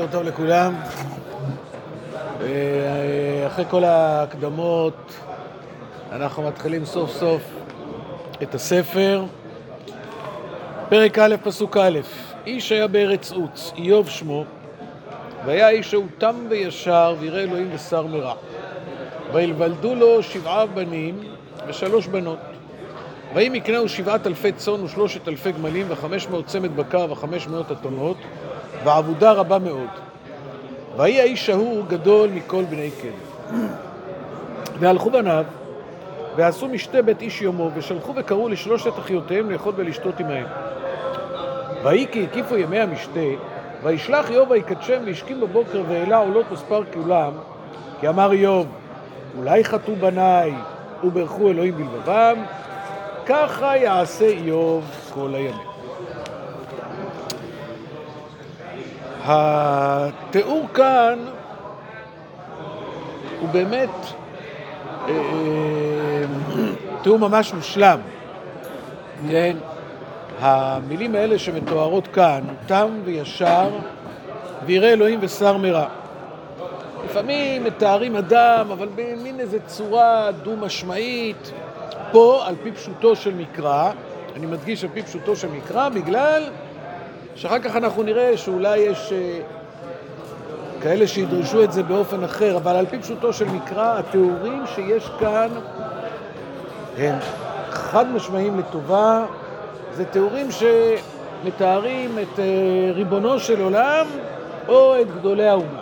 בוקר טוב לכולם. אה, אחרי כל ההקדמות, אנחנו מתחילים סוף סוף את הספר. פרק א', פסוק א', איש היה בארץ עוץ, איוב שמו, והיה איש שהוא תם וישר, וירא אלוהים ושר מרע. וילבלדו לו שבעה בנים ושלוש בנות. ויהי מקנהו שבעת אלפי צאן ושלושת אלפי גמלים וחמש מאות צמד בקר וחמש מאות אתונות ועבודה רבה מאוד. ויהי האיש ההוא גדול מכל בני קדם. והלכו בניו ועשו משתה בית איש יומו ושלחו וקראו לשלושת אחיותיהם לאכול ולשתות עמהם. ויהי כי הקיפו ימי המשתה וישלח איוב ויקדשם והשכים בבוקר והעלה עולות מספר כולם כי אמר איוב אולי חטאו בניי וברכו אלוהים בלבבם ככה יעשה איוב כל הימים. התיאור כאן הוא באמת אה, תיאור ממש מושלם, כן? המילים האלה שמתוארות כאן, תם וישר וירא אלוהים ושר מרע. לפעמים מתארים אדם, אבל במין איזו צורה דו-משמעית. פה, על פי פשוטו של מקרא, אני מדגיש על פי פשוטו של מקרא, בגלל שאחר כך אנחנו נראה שאולי יש אה, כאלה שידרשו את זה באופן אחר, אבל על פי פשוטו של מקרא, התיאורים שיש כאן הם חד משמעיים לטובה. זה תיאורים שמתארים את אה, ריבונו של עולם או את גדולי האומה.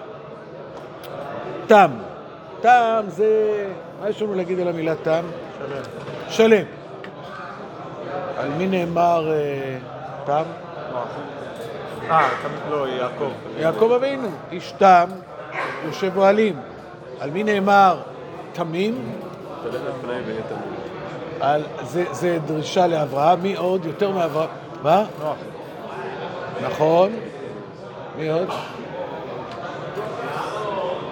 תם. תם זה... מה יש לנו להגיד על המילה תם? שלם. שלם. על מי נאמר אה, תם? אה, לא, יעקב. יעקב אבינו, איש תם, יושב אוהלים. על מי נאמר תמים? על, זה, זה דרישה לאברהם, מי עוד? יותר מאברהם. מה? נוח. נכון. מי עוד?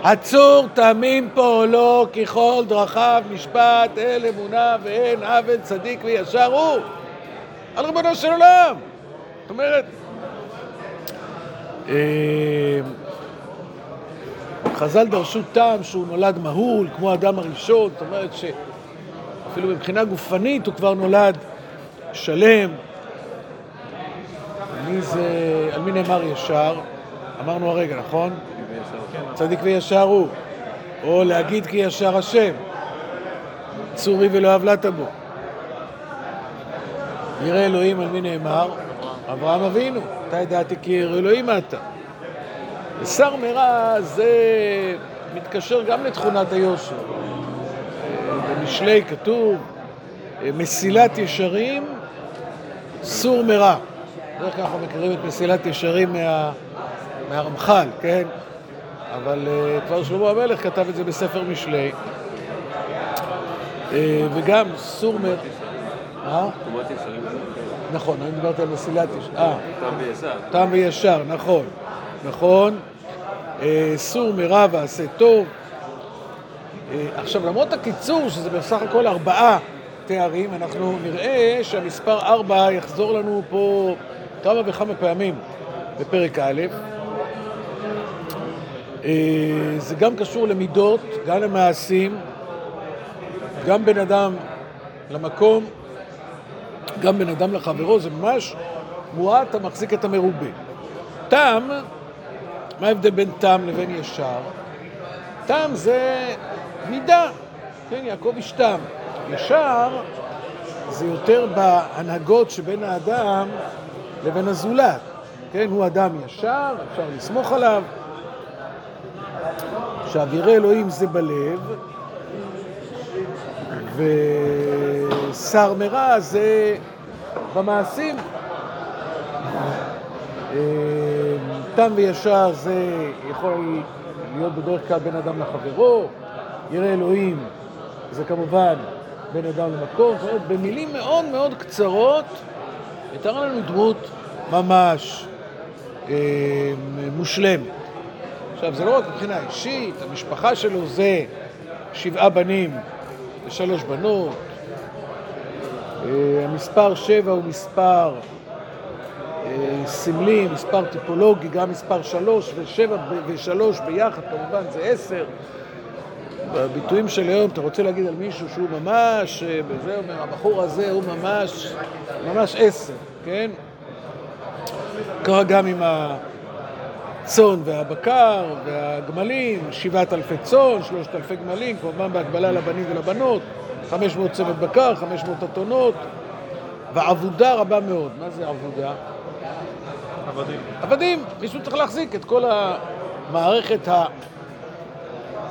הצור תמים פועלו ככל דרכיו משפט אל אמונה ואין עוול צדיק וישר הוא על ריבונו של עולם. זאת אומרת, אה, חז"ל דרשו טעם שהוא נולד מהול, כמו האדם הראשון, זאת אומרת שאפילו מבחינה גופנית הוא כבר נולד שלם. מי זה, על מי נאמר ישר? אמרנו הרגע, נכון? צדיק וישר הוא. או להגיד כי ישר השם. צורי ולא הבלעת בו. ירא אלוהים על מי נאמר? אברהם אבינו. אתה ידעתי כי אלוהים אתה. ושר מרע זה מתקשר גם לתכונת היושר. במשלי כתוב מסילת ישרים, סור מרע. בדרך כלל אנחנו מכירים את מסילת ישרים מה, מהרמח"ל, כן? אבל uh, כבר שלמה המלך כתב את זה בספר משלי. Uh, וגם סור מרע... אה? נכון, אני דיברתי על מסילת ישר. אה, תם וישר. תם וישר, נכון, נכון. אה, סור מרע ועשה טוב. אה, עכשיו, למרות הקיצור, שזה בסך הכל ארבעה תארים, אנחנו נראה שהמספר ארבע יחזור לנו פה כמה וכמה פעמים בפרק א'. אה, זה גם קשור למידות, גם למעשים, גם בין אדם למקום, גם בין אדם לחברו, זה ממש מועט המחזיק את המרובה. תם, מה ההבדל בין תם לבין ישר? תם זה מידה, כן, יעקב איש תם. ישר זה יותר בהנהגות שבין האדם לבין הזולת. כן, הוא אדם ישר, אפשר לסמוך עליו. ירא אלוהים זה בלב, ושר מרע זה במעשים. אה, תם וישר זה יכול להיות בדרך כלל בין אדם לחברו, ירא אלוהים זה כמובן בין אדם למקום, זאת אומרת, במילים מאוד מאוד קצרות יתאר לנו דמות ממש אה, מושלמת. עכשיו, זה לא רק מבחינה אישית, המשפחה שלו זה שבעה בנים ושלוש בנות. אה, המספר שבע הוא מספר אה, סמלי, מספר טיפולוגי, גם מספר שלוש ושבע ושלוש ביחד, כמובן זה עשר. בביטויים של היום, אתה רוצה להגיד על מישהו שהוא ממש, וזה אומר, הבחור הזה הוא ממש, ממש עשר, כן? קרה גם עם הצאן והבקר והגמלים, שבעת אלפי צאן, שלושת אלפי גמלים, כמובן בהגבלה לבנים ולבנות, חמש מאות צוות בקר, חמש מאות אתונות, ועבודה רבה מאוד. מה זה עבודה? עבדים. עבדים. מישהו צריך להחזיק את כל המערכת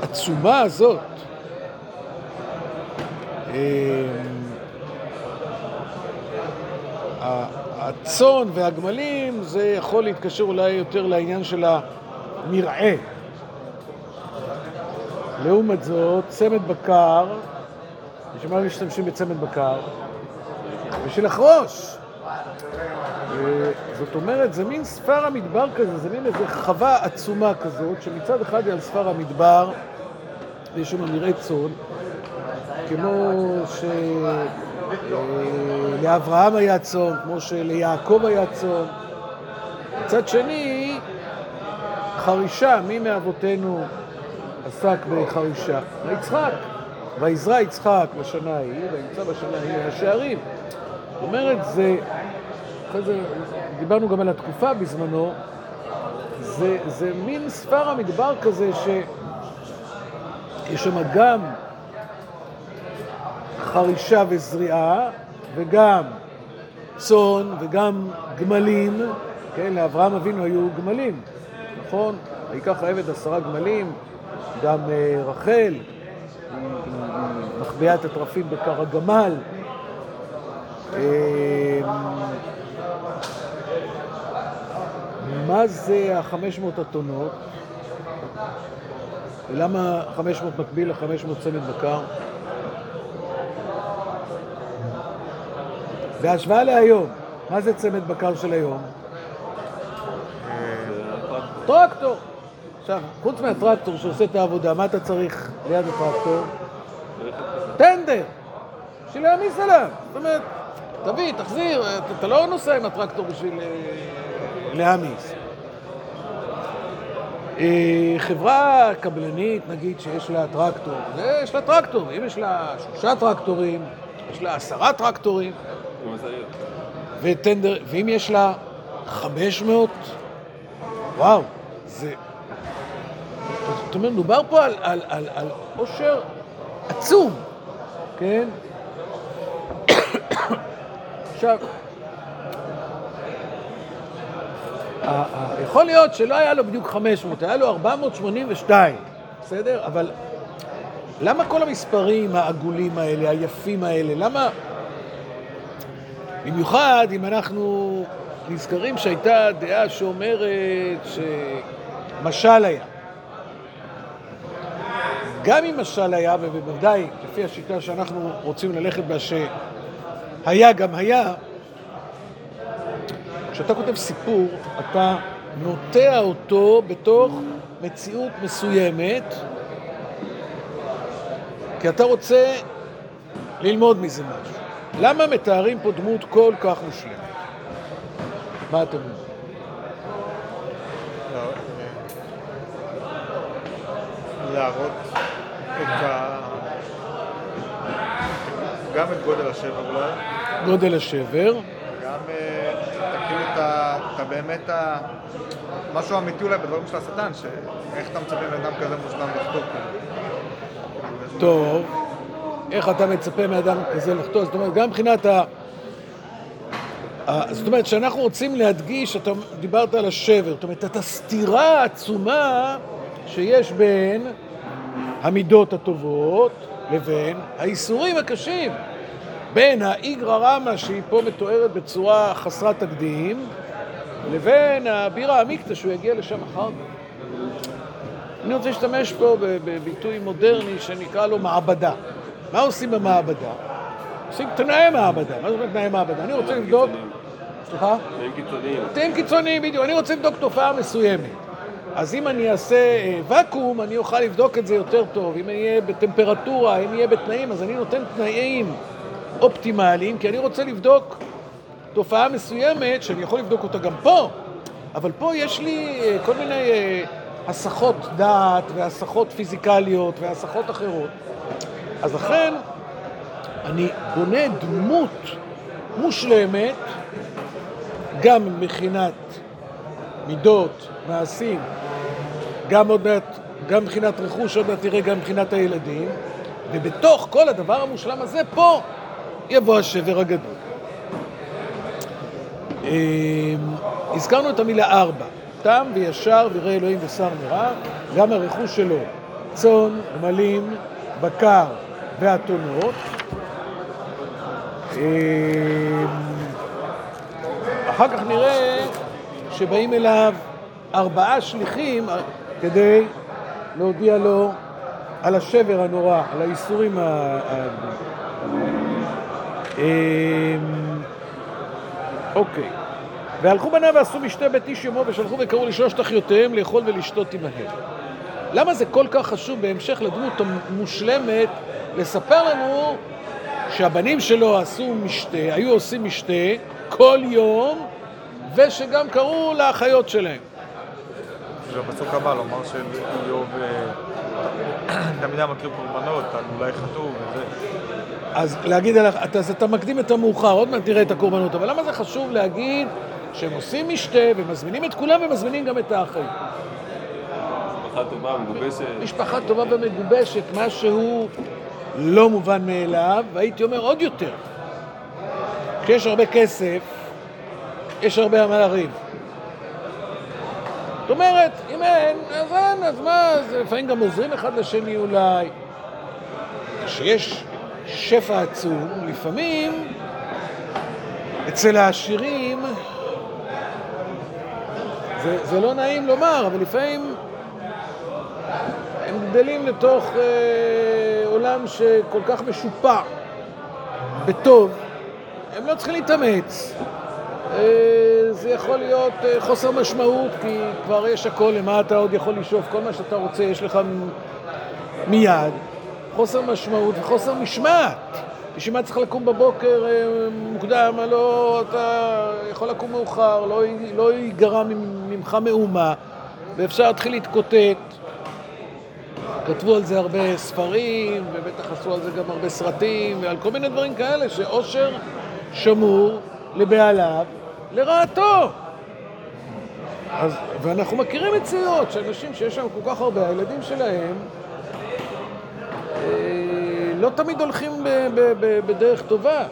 העצומה הזאת. אמ, הצאן והגמלים זה יכול להתקשר אולי יותר לעניין של המרעה. לעומת זאת, צמד בקר, בשביל מה משתמשים בצמד בקר? בשביל לחרוש. אה, זאת אומרת, זה מין ספר המדבר כזה, זה מין איזו חווה עצומה כזאת, שמצד אחד היא על ספר המדבר, ויש שם מרעה צאן, כמו שלאברהם היה צאן, כמו שליעקב היה צאן. מצד שני, חרישה, מי מאבותינו עסק בחרישה? יצחק. ויזרע יצחק בשנה ההיא, וימצא בשנה ההיא השערים. זאת אומרת, זה, אחרי זה דיברנו גם על התקופה בזמנו, זה, זה מין ספר המדבר כזה שיש שם גם חרישה וזריעה, וגם צאן, וגם גמלים, כן, לאברהם אבינו היו גמלים, נכון? ויקח העבד עשרה גמלים, גם אה, רחל, מחביאה את הטרפים בקר הגמל. אמ, מה זה החמש מאות אתונות? ולמה חמש מאות מקביל לחמש מאות צמד בקר? בהשוואה להיום, מה זה צמד בקר של היום? טרקטור. עכשיו, חוץ מהטרקטור שעושה את העבודה, מה אתה צריך ליד הטרקטור? טנדר, בשביל להעמיס עליו. זאת אומרת, תביא, תחזיר, אתה לא נוסע עם הטרקטור בשביל אה, להעמיס. אה, חברה קבלנית, נגיד, שיש לה טרקטור, יש לה טרקטור, אם יש לה שלושה טרקטורים, יש לה עשרה טרקטורים, וטנדר, ואם יש לה חמש מאות, וואו, זה... זאת אומרת, מדובר פה על, על, על, על עושר עצום, כן? עכשיו, יכול להיות שלא היה לו בדיוק 500, היה לו 482, בסדר? אבל למה כל המספרים העגולים האלה, היפים האלה, למה... במיוחד אם אנחנו נזכרים שהייתה דעה שאומרת שמשל היה. גם אם משל היה, ובוודאי לפי השיטה שאנחנו רוצים ללכת בה, שהיה גם היה, כשאתה כותב סיפור, אתה נוטע אותו בתוך מציאות מסוימת, כי אתה רוצה ללמוד מזה משהו. למה מתארים פה דמות כל כך מושלמת? מה אתם אומרים? לא, אה, להראות את ה... גם את גודל השבר אולי, גודל השבר, גם אה, אתה כאילו אתה, אתה באמת, ה- משהו אמיתי אולי בדברים של השטן, שאיך אתה מצפה מאדם כזה מושלם לחטוא כאילו. טוב, איך אתה מצפה מאדם כזה לחטוא? זאת אומרת, גם מבחינת ה... זאת אומרת, כשאנחנו רוצים להדגיש, אתה דיברת על השבר, זאת אומרת, את הסתירה העצומה שיש בין המידות הטובות לבין האיסורים הקשים, בין האיגרא רמא שהיא פה מתוארת בצורה חסרת תקדים, לבין הבירה עמיקתא שהוא יגיע לשם אחר כך. אני רוצה להשתמש פה בביטוי מודרני שנקרא לו מעבדה. מה עושים במעבדה? עושים תנאי מעבדה. מה זאת אומרת תנאי מעבדה? אני רוצה לבדוק... סליחה? תנאים קיצוניים. תנאים קיצוניים, בדיוק. אני רוצה לבדוק תופעה מסוימת. אז אם אני אעשה אה, ואקום, אני אוכל לבדוק את זה יותר טוב. אם אני אהיה בטמפרטורה, אם אהיה בתנאים, אז אני נותן תנאים אופטימליים, כי אני רוצה לבדוק תופעה מסוימת שאני יכול לבדוק אותה גם פה, אבל פה יש לי אה, כל מיני אה, הסחות דעת והסחות פיזיקליות והסחות אחרות. אז לכן אני בונה דמות מושלמת, גם מבחינת מידות, מעשים, גם עוד מעט, גם מבחינת רכוש, עוד מעט תראה גם מבחינת הילדים, ובתוך כל הדבר המושלם הזה, פה יבוא השבר הגדול. אמ, הזכרנו את המילה ארבע, תם וישר וירא אלוהים ושר מרע, גם הרכוש שלו, צאן, גמלים, בקר ואתונות. אמ, אחר כך נראה שבאים אליו ארבעה שליחים כדי להודיע לו על השבר הנורא, על האיסורים הגדולים. אמ, אוקיי. והלכו בניו ועשו משתה בית איש יומו ושלחו וקראו לשלושת אחיותיהם לאכול ולשתות עמהם. למה זה כל כך חשוב בהמשך לדמות המושלמת לספר לנו שהבנים שלו עשו משתה, היו עושים משתה כל יום ושגם קראו לאחיות שלהם. ובפסוק הבא לומר שאיוב אה, תמיד היה מקריב קורבנות, אולי חטאו וזה. אז להגיד, עליך, אתה, אז אתה מקדים את המאוחר, עוד מעט תראה את הקורבנות, אבל למה זה חשוב להגיד שהם עושים משתה ומזמינים את כולם ומזמינים גם את האחים? משפחה טובה, מגובשת. משפחה טובה ומגובשת, משהו לא מובן מאליו, והייתי אומר עוד יותר. כשיש הרבה כסף, יש הרבה על מה לריב. זאת אומרת, אם אין, אז אין, אז מה, אז לפעמים גם עוזרים אחד לשני אולי. כשיש שפע עצום, לפעמים אצל העשירים, זה, זה לא נעים לומר, אבל לפעמים הם גדלים לתוך אה, עולם שכל כך משופע בטוב, הם לא צריכים להתאמץ. אה, זה יכול להיות אה, חוסר משמעות, כי כבר יש הכל, למה אתה עוד יכול לשאוף? כל מה שאתה רוצה יש לך מיד. חוסר משמעות וחוסר משמעת. בשביל מה צריך לקום בבוקר אה, מוקדם? לא, אתה יכול לקום מאוחר, לא, לא ייגרע ממך מאומה, ואפשר להתחיל להתקוטט. כתבו על זה הרבה ספרים, ובטח עשו על זה גם הרבה סרטים, ועל כל מיני דברים כאלה, שאושר שמור לבעליו לרעתו. אז, ואנחנו מכירים מציאות שאנשים שיש שם כל כך הרבה, הילדים שלהם אה, לא תמיד הולכים ב, ב, ב, בדרך טובה,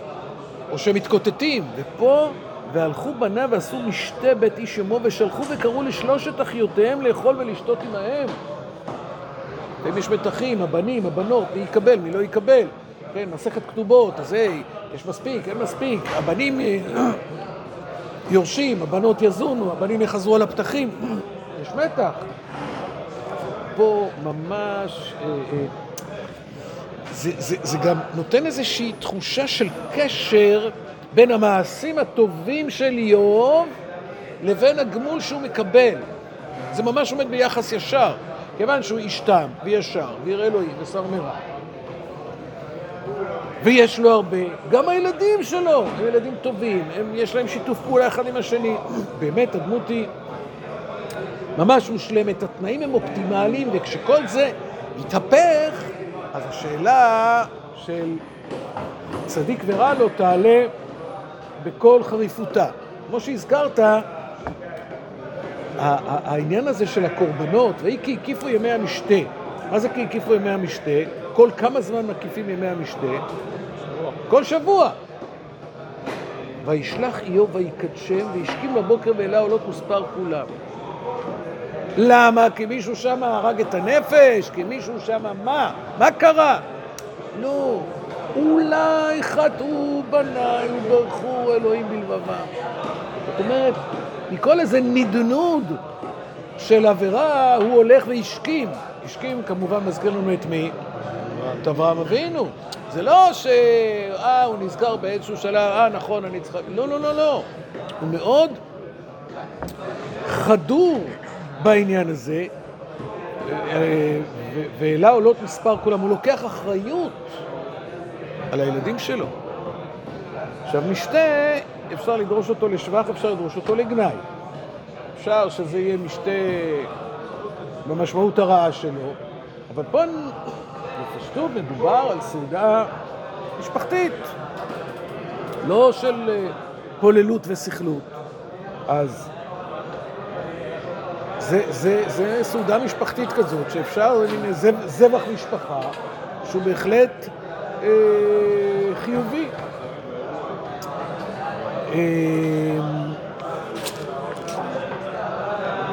או שהם מתקוטטים. ופה, והלכו בניו ועשו משתה בית איש אמו, ושלחו וקראו לשלושת אחיותיהם לאכול ולשתות עמהם. ואם יש מתחים, הבנים, הבנות, מי יקבל, מי לא יקבל. כן, מסכת כתובות, אז היי, יש מספיק, אין מספיק. הבנים אה, יורשים, הבנות יזונו, הבנים יחזרו על הפתחים. יש מתח. פה ממש... אה, אה, זה, זה, זה גם נותן איזושהי תחושה של קשר בין המעשים הטובים של איוב לבין הגמול שהוא מקבל. זה ממש עומד ביחס ישר, כיוון שהוא איש תם וישר ויראה אלוהים ושר מרע. ויש לו הרבה, גם הילדים שלו, הם ילדים טובים, הם, יש להם שיתוף פעולה אחד עם השני. באמת, הדמות היא ממש מושלמת, התנאים הם אופטימליים, וכשכל זה יתהפך, אז השאלה של צדיק ורע לו תעלה בכל חריפותה. כמו שהזכרת, העניין הזה של הקורבנות, ויהי כי הקיפו ימי המשתה. מה זה כי הקיפו ימי המשתה? כל כמה זמן מקיפים ימי המשתה? כל שבוע. וישלח איוב ויקדשם, והשכים בבוקר ואלה עולות מספר כולם. למה? כי מישהו שם הרג את הנפש? כי מישהו שם מה? מה קרה? לא, אולי חטאו בניי וברכו אלוהים בלבבם. זאת אומרת, מכל איזה נדנוד של עבירה, הוא הולך והשכים. השכים כמובן מזכיר לנו את מי? את אברהם אבינו. זה לא ש... אה, הוא נזכר באיזשהו שלב, אה, נכון, אני צריכה... לא, לא, לא, לא. הוא מאוד חדור בעניין הזה, ואלה עולות מספר כולם. הוא לוקח אחריות על הילדים שלו. עכשיו, משתה, אפשר לדרוש אותו לשבח, אפשר לדרוש אותו לגנאי. אפשר שזה יהיה משתה במשמעות הרעה שלו, אבל פה בפשטות מדובר על סעודה משפחתית, לא של אה, פוללות וסכלות. אז זה, זה, זה סעודה משפחתית כזאת, שאפשר, מין זב, זבח משפחה, שהוא בהחלט אה, חיובי. אה,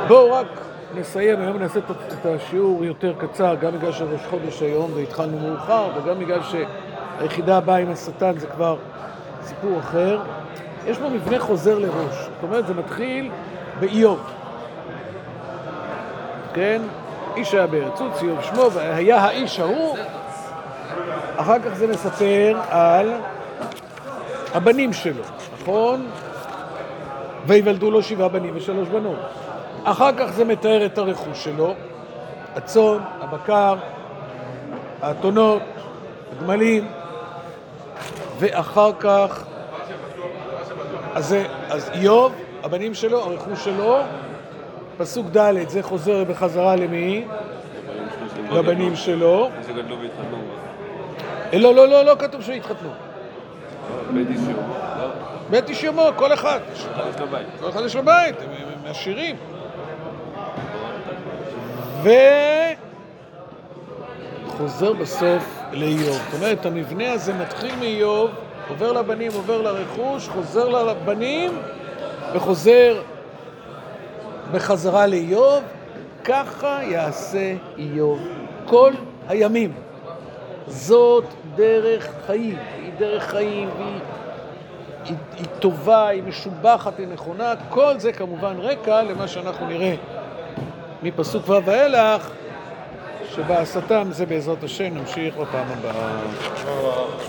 בואו רק נסיים, היום נעשה את- השיעור יותר קצר, גם בגלל שראש חודש היום והתחלנו מאוחר, וגם בגלל שהיחידה הבאה עם השטן זה כבר סיפור אחר. יש פה מבנה חוזר לראש, זאת אומרת זה מתחיל באיוב. כן? איש היה בארצות, איוב שמו, והיה האיש ההוא. אחר כך זה מספר על הבנים שלו, נכון? ויוולדו לו שבעה בנים ושלוש בנות. אחר כך זה מתאר את הרכוש שלו, הצאן, הבקר, האתונות, הגמלים, ואחר כך, אז, אז איוב, הבנים שלו, הרכוש שלו, פסוק ד', זה חוזר בחזרה למי? לבנים שלו. אה, לא, לא, לא, לא כתוב שהתחתנו. בית איש יומו, כל אחד. כל אחד יש לו בית, הם עשירים. וחוזר בסוף לאיוב. זאת אומרת, המבנה הזה מתחיל מאיוב, עובר לבנים, עובר לרכוש, חוזר לבנים וחוזר בחזרה לאיוב. ככה יעשה איוב כל הימים. זאת דרך חיים, היא דרך חיים, והיא היא, היא טובה, היא משובחת, היא נכונה, כל זה כמובן רקע למה שאנחנו נראה מפסוק ו' ואילך, שבהסתם זה בעזרת השם נמשיך בפעם הבאה.